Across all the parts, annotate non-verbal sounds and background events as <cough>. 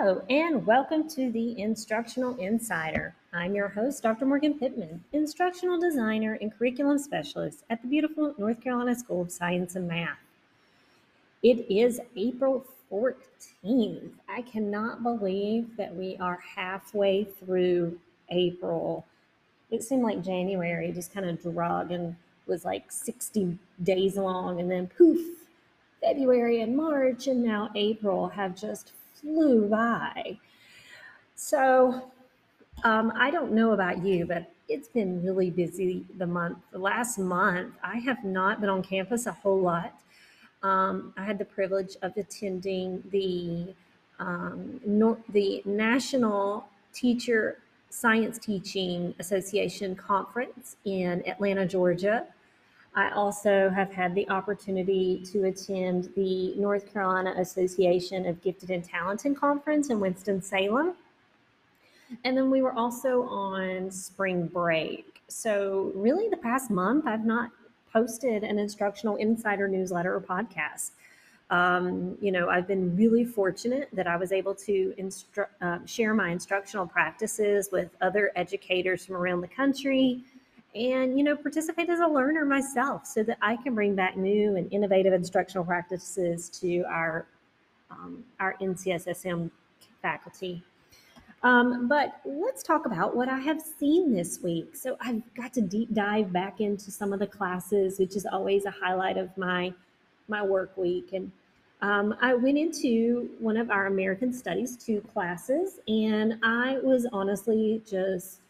Hello, and welcome to the Instructional Insider. I'm your host, Dr. Morgan Pittman, Instructional Designer and Curriculum Specialist at the beautiful North Carolina School of Science and Math. It is April 14th. I cannot believe that we are halfway through April. It seemed like January just kind of drug and was like 60 days long, and then poof, February and March, and now April have just flew by. So um, I don't know about you, but it's been really busy the month. The last month, I have not been on campus a whole lot. Um, I had the privilege of attending the um, the National Teacher Science Teaching Association conference in Atlanta, Georgia. I also have had the opportunity to attend the North Carolina Association of Gifted and Talented Conference in Winston-Salem. And then we were also on spring break. So, really, the past month, I've not posted an instructional insider newsletter or podcast. Um, you know, I've been really fortunate that I was able to instru- uh, share my instructional practices with other educators from around the country and you know participate as a learner myself so that i can bring back new and innovative instructional practices to our um, our ncssm faculty. Um, but let's talk about what i have seen this week. So i've got to deep dive back into some of the classes which is always a highlight of my my work week. And um, I went into one of our American Studies 2 classes, and I was honestly just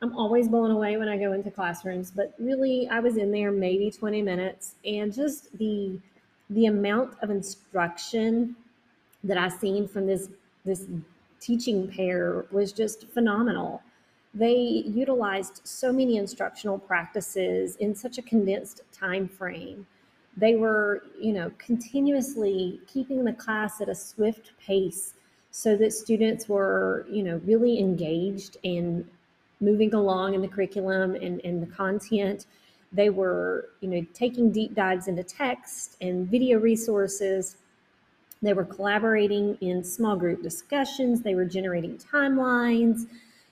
I'm always blown away when I go into classrooms, but really I was in there maybe 20 minutes and just the the amount of instruction that I seen from this this teaching pair was just phenomenal. They utilized so many instructional practices in such a condensed time frame. They were, you know, continuously keeping the class at a swift pace so that students were, you know, really engaged and moving along in the curriculum and, and the content. They were, you know, taking deep dives into text and video resources. They were collaborating in small group discussions. They were generating timelines.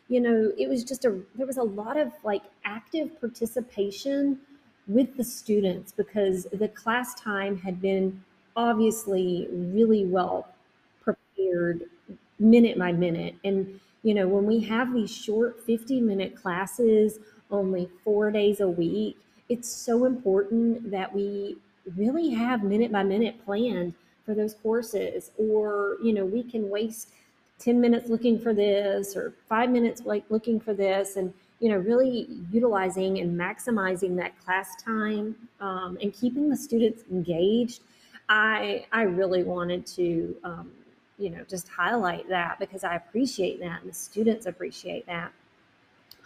You know, it was just a, there was a lot of like active participation with the students because the class time had been obviously really well prepared minute by minute. And you know, when we have these short 50 minute classes, only four days a week, it's so important that we really have minute by minute planned for those courses. Or, you know, we can waste 10 minutes looking for this or five minutes like looking for this and you know really utilizing and maximizing that class time um, and keeping the students engaged i i really wanted to um, you know, just highlight that because I appreciate that and the students appreciate that.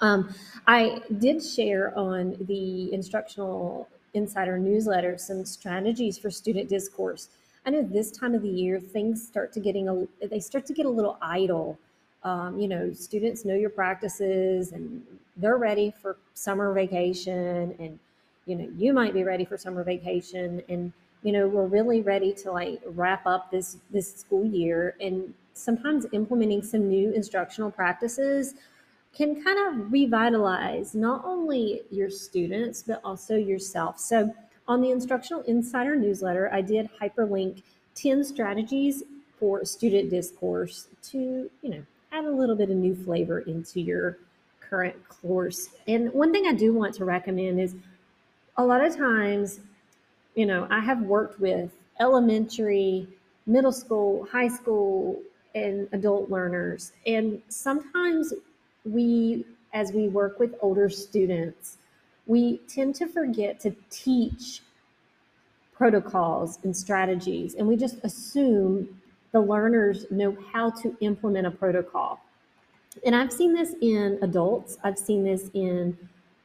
Um, I did share on the instructional insider newsletter some strategies for student discourse. I know this time of the year things start to getting a they start to get a little idle. Um, you know, students know your practices and they're ready for summer vacation, and you know you might be ready for summer vacation, and you know we're really ready to like wrap up this this school year and sometimes implementing some new instructional practices can kind of revitalize not only your students but also yourself. So on the instructional insider newsletter i did hyperlink 10 strategies for student discourse to you know add a little bit of new flavor into your current course. And one thing i do want to recommend is a lot of times you know, I have worked with elementary, middle school, high school, and adult learners. And sometimes we, as we work with older students, we tend to forget to teach protocols and strategies, and we just assume the learners know how to implement a protocol. And I've seen this in adults, I've seen this in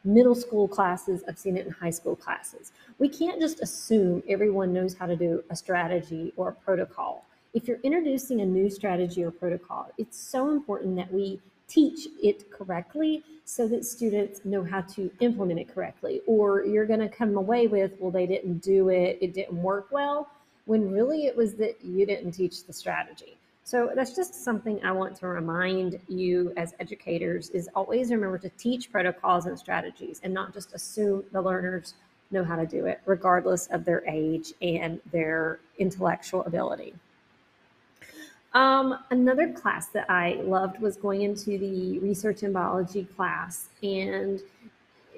middle school classes, I've seen it in high school classes. We can't just assume everyone knows how to do a strategy or a protocol. If you're introducing a new strategy or protocol, it's so important that we teach it correctly so that students know how to implement it correctly. Or you're going to come away with, well, they didn't do it, it didn't work well, when really it was that you didn't teach the strategy. So that's just something I want to remind you as educators is always remember to teach protocols and strategies and not just assume the learners know how to do it regardless of their age and their intellectual ability. Um, another class that I loved was going into the research and biology class. And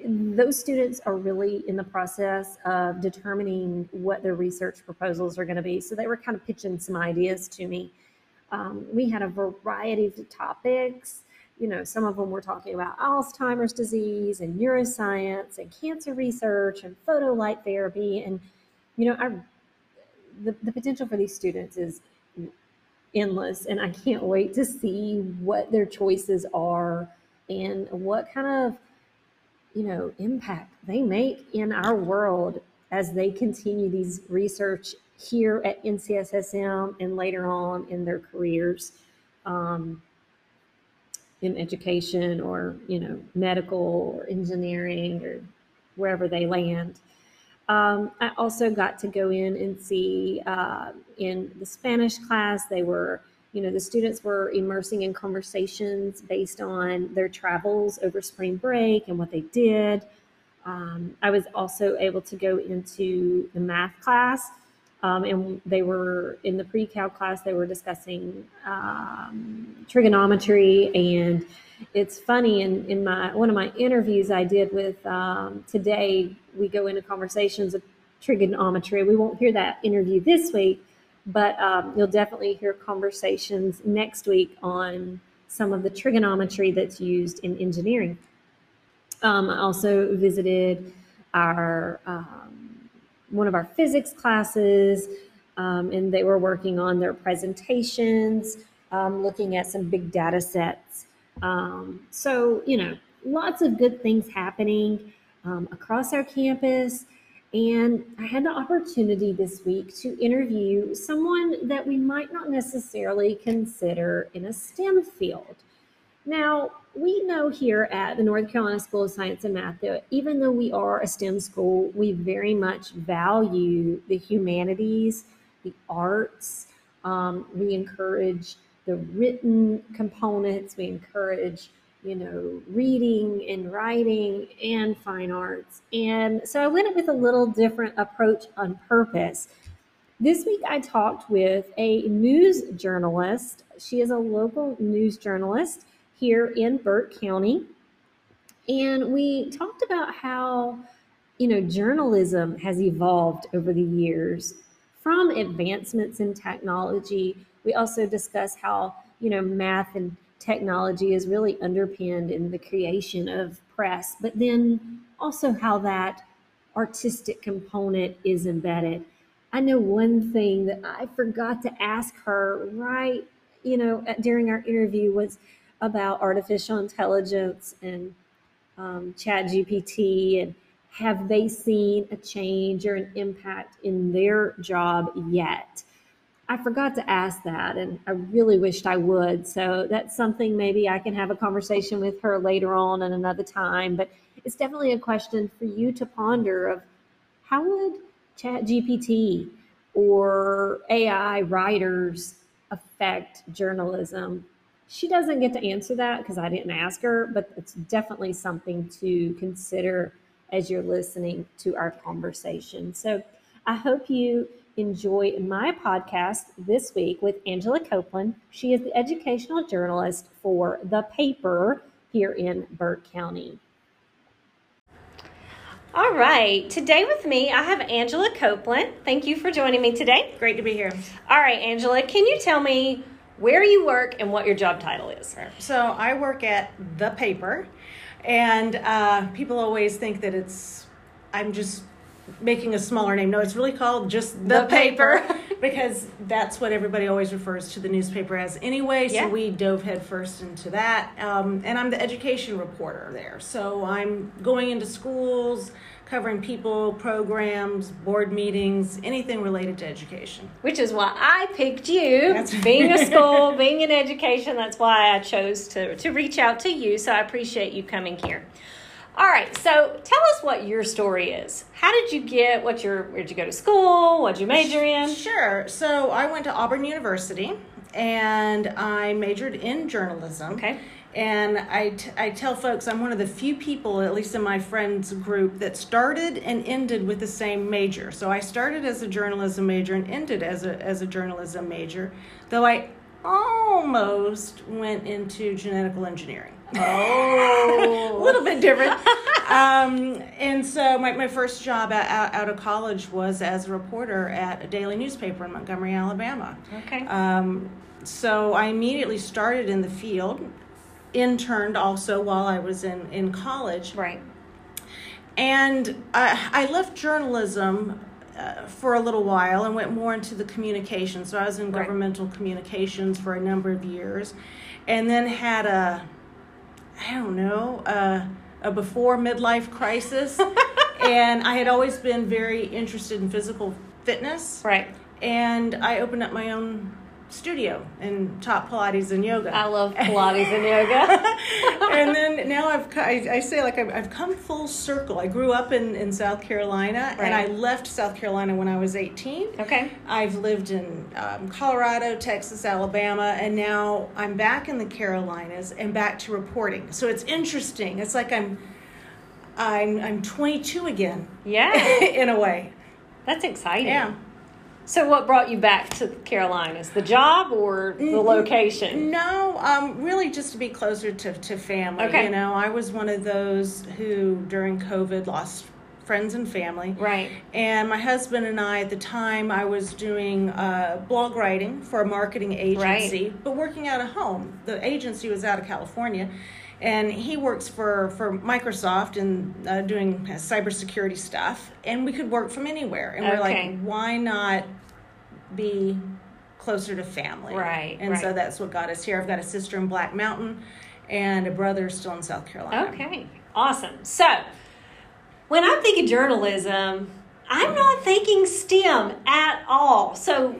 those students are really in the process of determining what their research proposals are going to be. So they were kind of pitching some ideas to me. Um, we had a variety of topics. You know, some of them were talking about Alzheimer's disease and neuroscience and cancer research and photo light therapy. And, you know, I, the, the potential for these students is endless and I can't wait to see what their choices are and what kind of you know impact they make in our world as they continue these research here at NCSSM and later on in their careers um, in education or you know medical or engineering or wherever they land. Um, I also got to go in and see uh, in the Spanish class, they were, you know, the students were immersing in conversations based on their travels over spring break and what they did. Um, I was also able to go into the math class, um, and they were in the pre-cal class. They were discussing um, trigonometry, and it's funny. In in my one of my interviews I did with um, today, we go into conversations of trigonometry. We won't hear that interview this week, but um, you'll definitely hear conversations next week on some of the trigonometry that's used in engineering. Um, I also visited our um, one of our physics classes, um, and they were working on their presentations, um, looking at some big data sets. Um, so you know, lots of good things happening um, across our campus. And I had the opportunity this week to interview someone that we might not necessarily consider in a STEM field. Now, we know here at the North Carolina School of Science and Math that even though we are a STEM school, we very much value the humanities, the arts. Um, we encourage the written components, we encourage you know, reading and writing and fine arts. And so I went with a little different approach on purpose. This week I talked with a news journalist. She is a local news journalist here in Burke County. And we talked about how, you know, journalism has evolved over the years from advancements in technology. We also discussed how, you know, math and technology is really underpinned in the creation of press, but then also how that artistic component is embedded. I know one thing that I forgot to ask her right, you know, during our interview was about artificial intelligence and um, Chat GPT and have they seen a change or an impact in their job yet? I forgot to ask that, and I really wished I would. So that's something maybe I can have a conversation with her later on at another time. But it's definitely a question for you to ponder of how would Chat GPT or AI writers affect journalism? She doesn't get to answer that because I didn't ask her, but it's definitely something to consider as you're listening to our conversation. So I hope you enjoy my podcast this week with Angela Copeland. She is the educational journalist for The Paper here in Burke County. All right, today with me, I have Angela Copeland. Thank you for joining me today. Great to be here. All right, Angela, can you tell me where you work and what your job title is? So, I work at The Paper, and uh, people always think that it's, I'm just making a smaller name. No, it's really called just the, the paper, paper. <laughs> because that's what everybody always refers to the newspaper as anyway. So yeah. we dove headfirst into that. Um, and I'm the education reporter there. So I'm going into schools, covering people, programs, board meetings, anything related to education. Which is why I picked you. That's being a school, <laughs> being in education, that's why I chose to, to reach out to you. So I appreciate you coming here. All right, so tell us what your story is. How did you get what your where'd you go to school? What'd you major in? Sure. So I went to Auburn University and I majored in journalism. Okay. And I, t- I tell folks I'm one of the few people, at least in my friends group, that started and ended with the same major. So I started as a journalism major and ended as a, as a journalism major, though I almost went into genetical engineering. Oh, <laughs> a little bit different. <laughs> um, and so my, my first job out, out, out of college was as a reporter at a daily newspaper in Montgomery, Alabama. Okay. Um, so I immediately started in the field, interned also while I was in, in college. Right. And I, I left journalism uh, for a little while and went more into the communication. So I was in Right. governmental communications for a number of years, and then had a, I don't know, a, a before midlife crisis. <laughs> and I had always been very interested in physical fitness, Right. and I opened up my own studio and taught Pilates and yoga I love <laughs> Pilates and yoga. <laughs> and then now I've I, I say like I've, I've come full circle. I grew up in, in South Carolina and I left South Carolina when I was 18. Okay. I've lived in um, Colorado, Texas, Alabama, and now I'm back in the Carolinas and back to reporting. So it's interesting. It's like I'm I'm I'm 22 again Yeah. <laughs> in a way. That's exciting. Yeah. So, what brought you back to the Carolinas? The job or the Mm-hmm. location? No, um, really just to be closer to, to family. Okay. You know, I was one of those who during COVID lost friends and family. Right. And my husband and I, at the time, I was doing uh, blog writing for a marketing agency, but working out of home. The agency was out of California, and he works for, for Microsoft and uh, doing cybersecurity stuff. And we could work from anywhere. And we're Okay. like, why not be closer to family? Right, And so that's what got us here. I've got a sister in Black Mountain and a brother still in South Carolina. Okay. Awesome. So, when I'm thinking journalism, I'm not thinking STEM at all. So,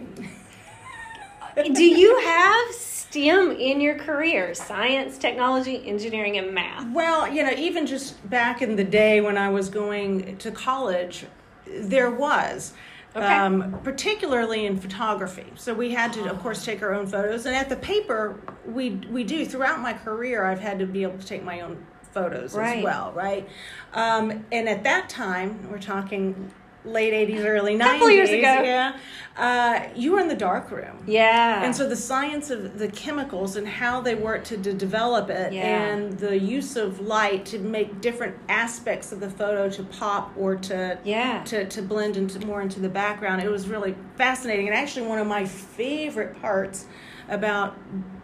do you have STEM in your career? Science, technology, engineering, and math. Well, you know, even just back in the day when I was going to college, there was. Okay. Um, particularly in photography, so we had to, of course, take our own photos. And at the paper, we we do. Throughout my career, I've had to be able to take my own photos Right. as well, right? Um, and at that time, we're talking late '80s, early '90s. Couple years ago. yeah. Uh, you were in the dark room. Yeah. And so the science of the chemicals and how they work to, to develop it Yeah. and the use of light to make different aspects of the photo to pop or to Yeah. to, to blend into more into the background. It was really fascinating and actually one of my favorite parts about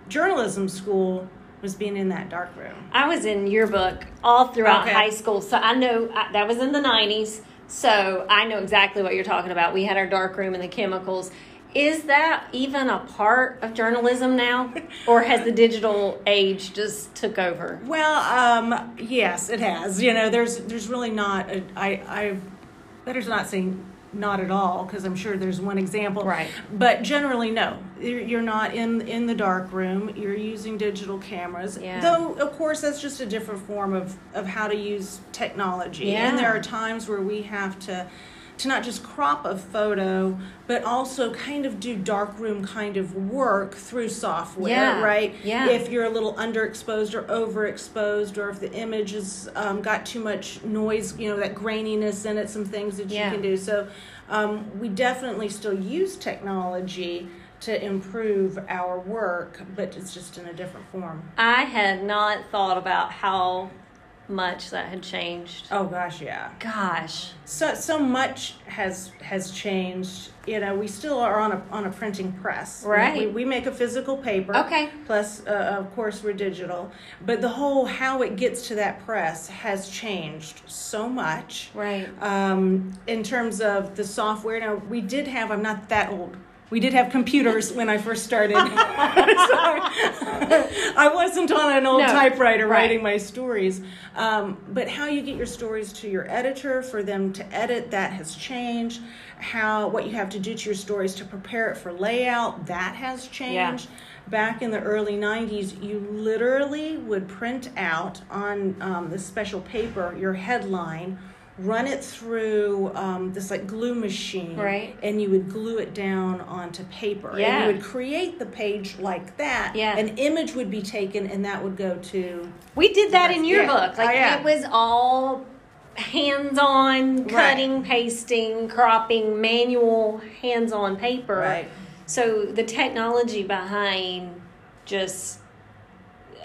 journalism school was being in that dark room. I was in yearbook all throughout Okay. high school, so I know I, that was in the '90s. So I know exactly what you're talking about. We had our dark room and the chemicals. Is that even a part of journalism now, <laughs> or has the digital age just took over? Well, um, yes, it has. You know, there's there's really not. A, I I better not say not at all because I'm sure there's one example. Right. But generally, no. You're not in in the dark room. You're using digital cameras. Yeah. Though, of course, that's just a different form of of how to use technology. Yeah. And there are times where we have to. To not just crop a photo, but also kind of do darkroom kind of work through software, Yeah. right? Yeah. If you're a little underexposed or overexposed, or if the image has um, got too much noise, you know, that graininess in it, some things that Yeah. you can do. So um, we definitely still use technology to improve our work, but it's just in a different form. I had not thought about how much that had changed. Oh gosh, yeah. Gosh. So so much has has changed. You know, we still are on a on a printing press. Right. We, we make a physical paper. Okay. Plus, uh, of course, we're digital. But the whole how it gets to that press has changed so much. Right. Um, in terms of the software, now we did have. I'm not that old. We did have computers when I first started. <laughs> Sorry. I wasn't on an old No, typewriter right. writing my stories. Um, but how you get your stories to your editor for them to edit, that has changed. How what you have to do to your stories to prepare it for layout, that has changed. Back in the early 90s, you literally would print out on um, this special paper your headline run it through um, this like glue machine, Right. And you would glue it down onto paper, Yeah. and you would create the page like that. Yeah. An image would be taken, and that would go to We did that in your Yeah. book. Like Oh, yeah. it was all hands-on Right. cutting, pasting, cropping, manual, hands-on paper. Right. So the technology behind just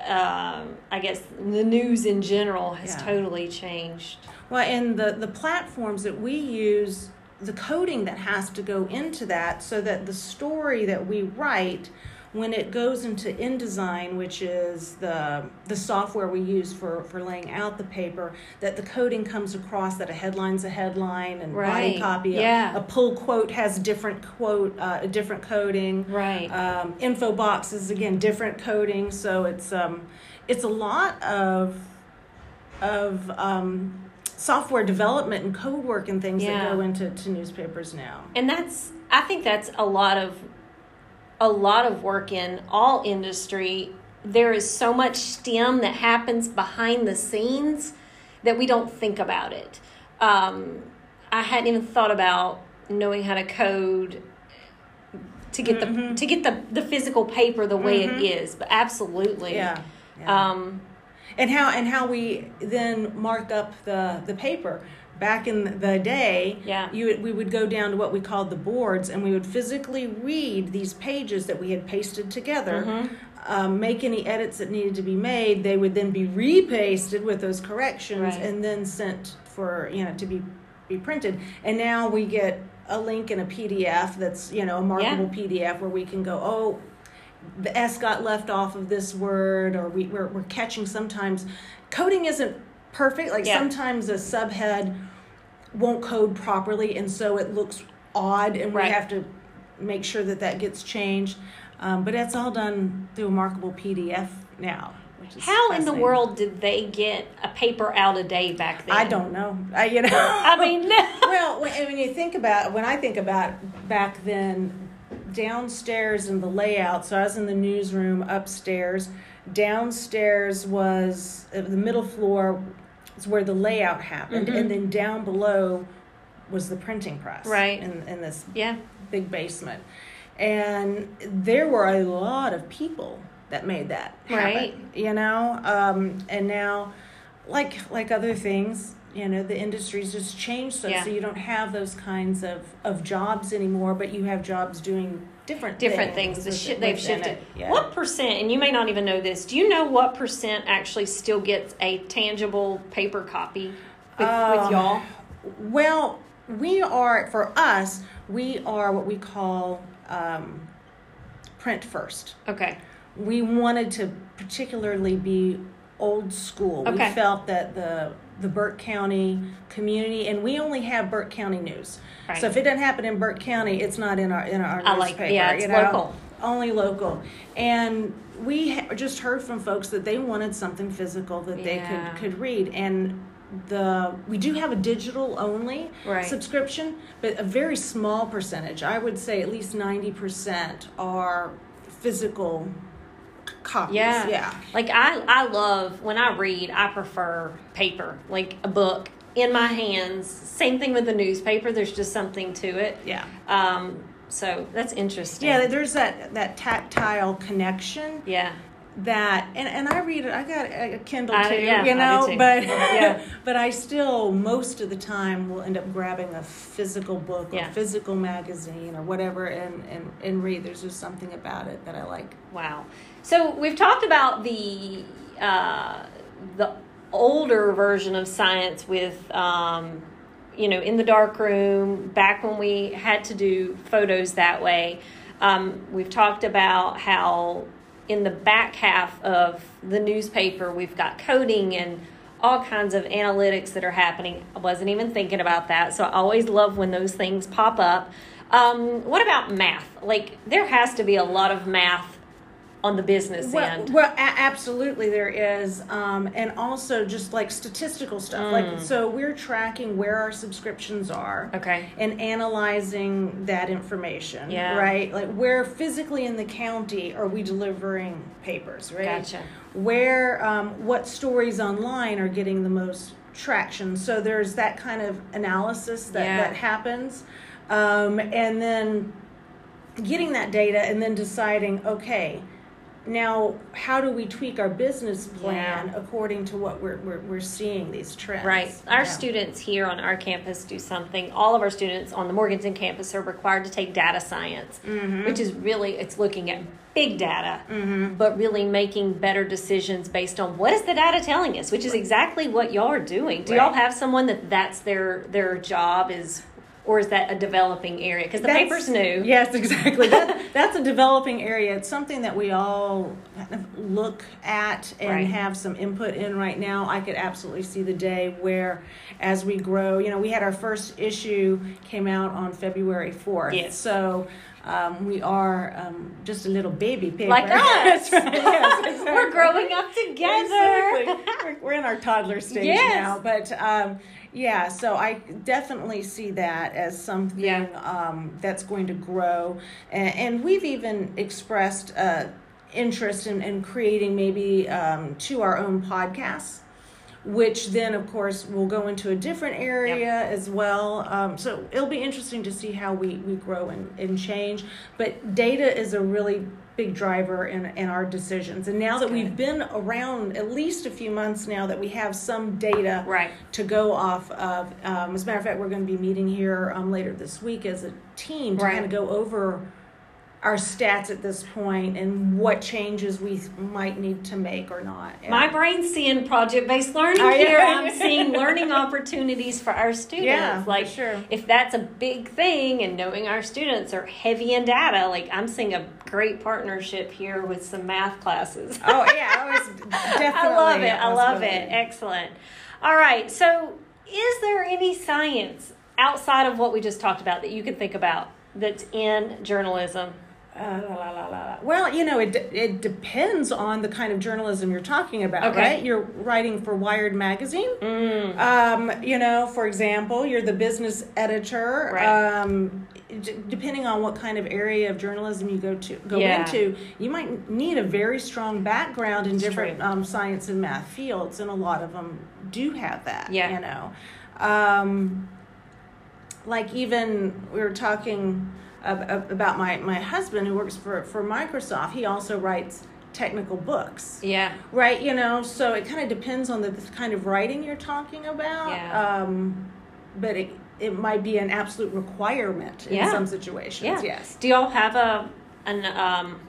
um, I guess the news in general has Yeah. totally changed. Well, and the, the platforms that we use, the coding that has to go into that so that the story that we write, when it goes into InDesign, which is the, the software we use for, for laying out the paper, that the coding comes across, that a headline's a headline and Right. body copy. a- Yeah. A, pull quote has different quote, uh, a different coding Right. um, info boxes again different coding so it's um, it's a lot of of um, software development and code work and things Yeah. that go into to newspapers now and that's i think that's a lot of a lot of work in all industry there is so much stem that happens behind the scenes that we don't think about it um, i hadn't even thought about knowing how to code to get Mhm. the to get the the physical paper the way Mhm. it is but absolutely yeah, yeah. um and how and how we then mark up the the paper back in the day Yeah. you we would go down to what we called the boards and we would physically read these pages that we had pasted together Mhm. um, make any edits that needed to be made they would then be repasted with those corrections Right. and then sent for you know to be be printed and now we get a link in a pdf that's you know a markable pdf where we can go oh the S got left off of this word, or we, we're, we're catching sometimes. Coding isn't perfect. Like Yeah. sometimes a subhead won't code properly, and so it looks odd, and Right. we have to make sure that that gets changed. Um, but it's all done through a markable PDF now. Which is how in the fascinating. world did they get a paper out a day back then I don't know. I, you know. i mean <laughs> well, when, when you think about when I think about back then, downstairs in the layout. So I was in the newsroom upstairs. Downstairs was uh, the middle floor is where the layout happened, Mhm. and then down below was the printing press. Right. In in this yeah big basement, and there were a lot of people that made that happen. Right. You know, um, and now, like like other things, you know, the industry's just changed so Yeah. so you don't have those kinds of of jobs anymore, but you have jobs doing different different things. The with- they've shifted. Yeah. What percent? And you may not even know this. Do you know what percent actually still gets a tangible paper copy with, Uh, with y'all? Well, we are for us. We are what we call um, print first. Okay. we wanted to particularly be old school. Okay. We felt that the the Burke County community, and we only have Burke County news. Right. So if it doesn't happen in Burke County, it's not in our in our I like- newspaper. yeah, it's you know? local. Only local, and we ha- just heard from folks that they wanted something physical that they could could read, and the we do have a digital only Right. subscription, but a very small percentage. I would say at least ninety percent are physical copies. Yeah. Yeah. Like I, I love when I read. I prefer paper, like a book in my hands. Same thing with the newspaper. There's just something to it. Yeah. Um. So that's interesting. Yeah, there's that that tactile connection Yeah. That and, and I read it I got a, Kindle I- too, yeah, you know, too. but Yeah. <laughs> but I still most of the time will end up grabbing a physical book Yeah. or physical magazine or whatever and, and, and read. There's just something about it that I like. Wow. So we've talked about the uh, the older version of science with um, you know in the dark room back when we had to do photos that way. Um, we've talked about how in the back half of the newspaper we've got coding and all kinds of analytics that are happening. I wasn't even thinking about that, so I always love when those things pop up. Um, what about math? Like there has to be a lot of math on the business Well, end. well a- absolutely there is, um, and also just like statistical stuff. Mm. Like so, we're tracking where our subscriptions are. Okay. And analyzing that information, Yeah. right? Like where physically in the county are we delivering papers, right? Gotcha. Where, um, what stories online are getting the most traction. So there's that kind of analysis that, Yeah. that happens. Um, and then getting that data and then deciding, okay, now how do we tweak our business plan Yeah. according to what we're, we're, we're seeing these trends? Right. Our Yeah. students here on our campus do something. All of our students on the Morganton campus are required to take data science, Mm-hmm. which is really it's looking at big data, but really making better decisions based on what is the data telling us, which is exactly what y'all are doing. Do y'all have someone that that's their their job is, or is that a developing area? Because the That's- paper's new. Yes, exactly. <laughs> That, that's a developing area. It's something that we all kind of look at and Right. have some input in right now. I could absolutely see the day where, as we grow, you know, we had our first issue came out on February 4th. Yes. So um, we are um, just a little baby paper. Like <laughs> us. That's right. <laughs> Yes, exactly. We're growing up together. Exactly. We're, we're in our toddler stage Yes. now, but um, yeah. So I definitely see that as something Yeah. um, that's going to grow, and, and we've even expressed uh, interest in, in creating maybe um, to our own podcasts. Which then, of course, will go into a different area as well. Um, so it'll be interesting to see how we, we grow and, and change. But data is a really big driver in, in our decisions. And now that we've been around at least a few months now that we have some data Right. to go off of. Um, as a matter of fact, we're going to be meeting here um, later this week as a team to Right. kind of go over our stats at this point and what changes we might need to make or not. My brain's seeing project based learning you? here. I'm seeing learning opportunities for our students. Yeah, like sure. if that's a big thing and knowing our students are heavy in data, like I'm seeing a great partnership here with some math classes. oh yeah, I was <laughs> definitely. I love it. I love it. Excellent. All right. So, is there any science outside of what we just talked about that you can think about that's in journalism? Uh, la, la, la. Well, you know, it, it depends on the kind of journalism you're talking about, Okay. right? You're writing for Wired Magazine. Mm. Um, you know, for example, you're the business editor. Right. Um, d- depending on what kind of area of journalism you go to go Yeah. into, you might need a very strong background in different um, science and math fields, and a lot of them do have that. Yeah. You know, um, like even we were talking about my my husband who works for for Microsoft. He also writes technical books. Yeah. Right, you know, so it kind of depends on the, kind of writing you're talking about. Yeah. Um, but it, it might be an absolute requirement in Yeah. some situations. Yeah. Yes. Do y'all have a an um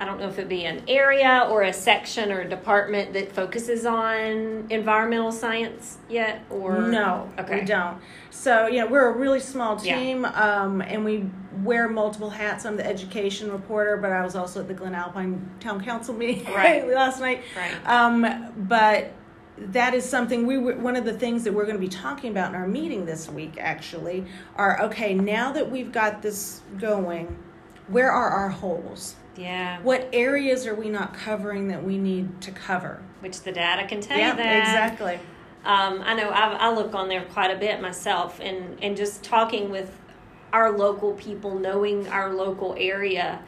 I don't know if it'd be an area or a section or a department that focuses on environmental science yet or No, Okay. we don't. So, you know, we're a really small Yeah. team, um, and we wear multiple hats. I'm the education reporter, but I was also at the Glen Alpine Town Council meeting <laughs> Right. last night. Right. Um, but that is something we were, one of the things that we're going to be talking about in our meeting this week actually are okay, now that we've got this going, where are our holes? Yeah. What areas are we not covering that we need to cover? Which the data can tell yeah, you that. exactly. Um, I know I, I look on there quite a bit myself, and and just talking with our local people, knowing our local area,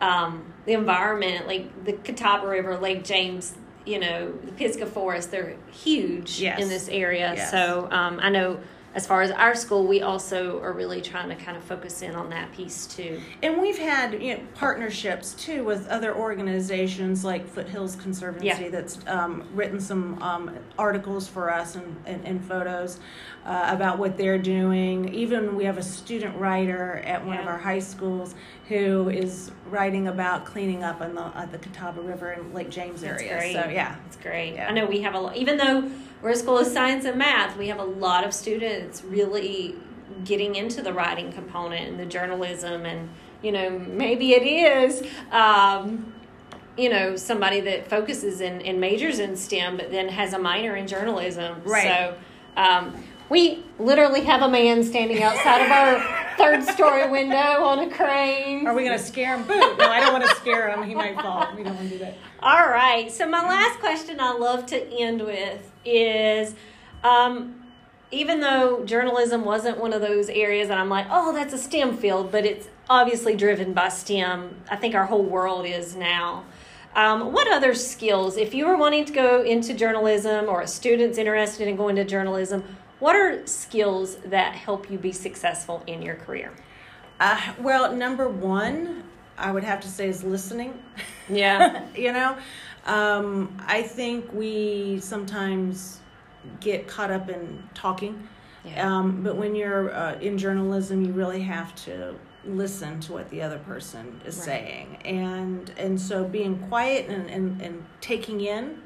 um, the environment, like the Catawba River, Lake James, you know, the Pisgah Forest, they're huge Yes. in this area. Yes. So um, I know as far as our school, we also are really trying to kind of focus in on that piece too. And we've had you know, partnerships too with other organizations like Foothills Conservancy Yeah. that's um, written some um, articles for us and, and, and photos uh, about what they're doing. Even we have a student writer at one of our high schools who is writing about cleaning up on the, the Catawba River and Lake James That's area. great. So yeah. It's great. Yeah. I know we have a lot, even though we're a school of science and math, we have a lot of students really getting into the writing component and the journalism, and you know, maybe it is. Um, you know, somebody that focuses in, and majors in STEM, but then has a minor in journalism. Right. So, um, we literally have a man standing outside of our third story window on a crane. Are we going to scare him? Boo! No, I don't want to scare him. He might fall. We don't want to do that. All right. So my last question I love to end with is, um, even though journalism wasn't one of those areas that I'm like, oh, that's a STEM field, but it's obviously driven by STEM. I think our whole world is now. Um, what other skills, if you were wanting to go into journalism or a student's interested in going to journalism, what are skills that help you be successful in your career? Uh, well, number one, I would have to say is listening. Yeah. <laughs> you know, um, I think we sometimes get caught up in talking. Yeah. Um, but when you're uh, in journalism, you really have to listen to what the other person is Right. saying, and and so being quiet and and, and taking in.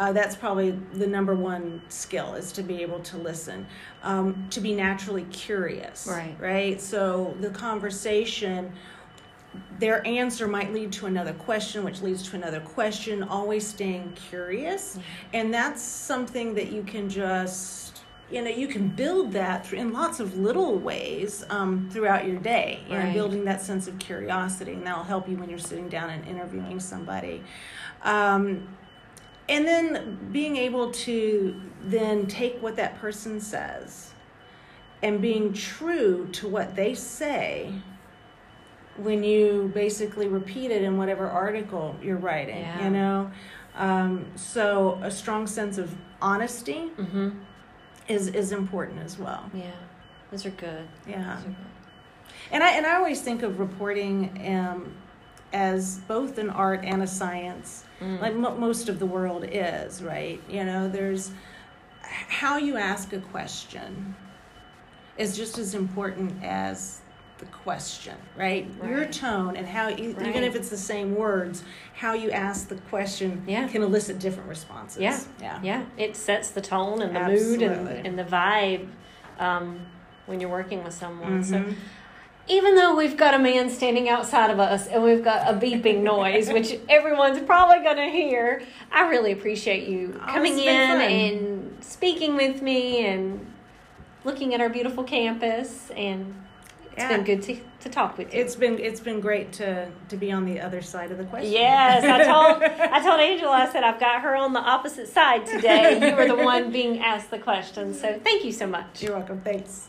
Uh, that's probably the number one skill is to be able to listen, um, to be naturally curious. Right. Right. So the conversation their answer might lead to another question, which leads to another question, always staying curious. And that's something that you can just, you know, you can build that through, in lots of little ways um, throughout your day. You know, Right. building that sense of curiosity, and that'll help you when you're sitting down and interviewing somebody. Um, and then being able to then take what that person says and being true to what they say when you basically repeat it in whatever article you're writing Yeah. you know um, so a strong sense of honesty Mm-hmm. is is important as well Yeah. Those are good. yeah Those are good. and i and i always think of reporting um, as both an art and a science Mm. like mo- most of the world is right you know there's how you ask a question is just as important as the question right, your tone and how Right. even if it's the same words how you ask the question Yeah. can elicit different responses Yeah. yeah Yeah, it sets the tone and the mood and, and the vibe um, when you're working with someone. So Mhm. Even though we've got a man standing outside of us and we've got a beeping noise, <laughs> which everyone's probably going to hear, I really appreciate you Oh, coming in fun. and speaking with me and looking at our beautiful campus. And it's Yeah. been good to, to talk with you. it's been it's been great to to be on the other side of the question Yes, I told <laughs> I told Angela I said I've got her on the opposite side today. You were the one <laughs> being asked the question, so thank you so much. you're welcome thanks